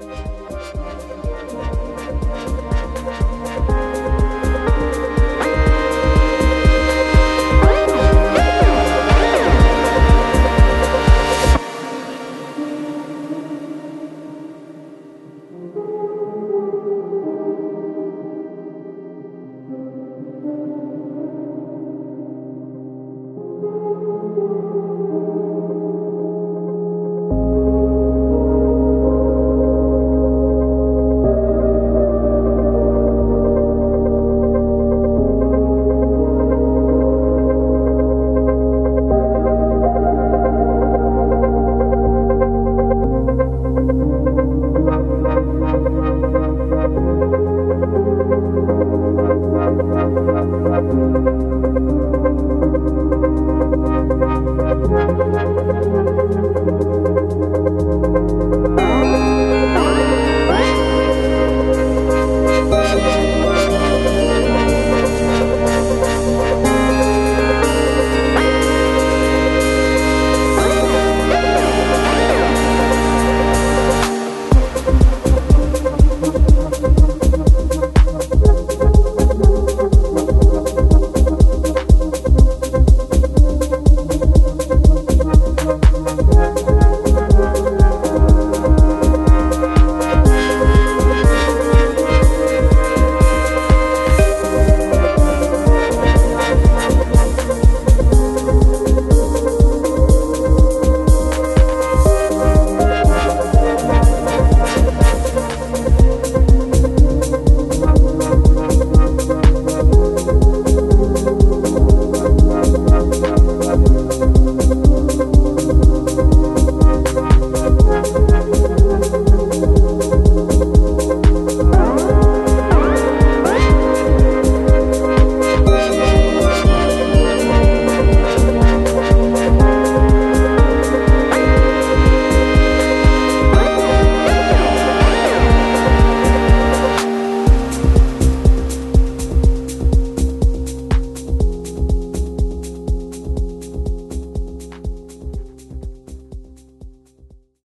Bye.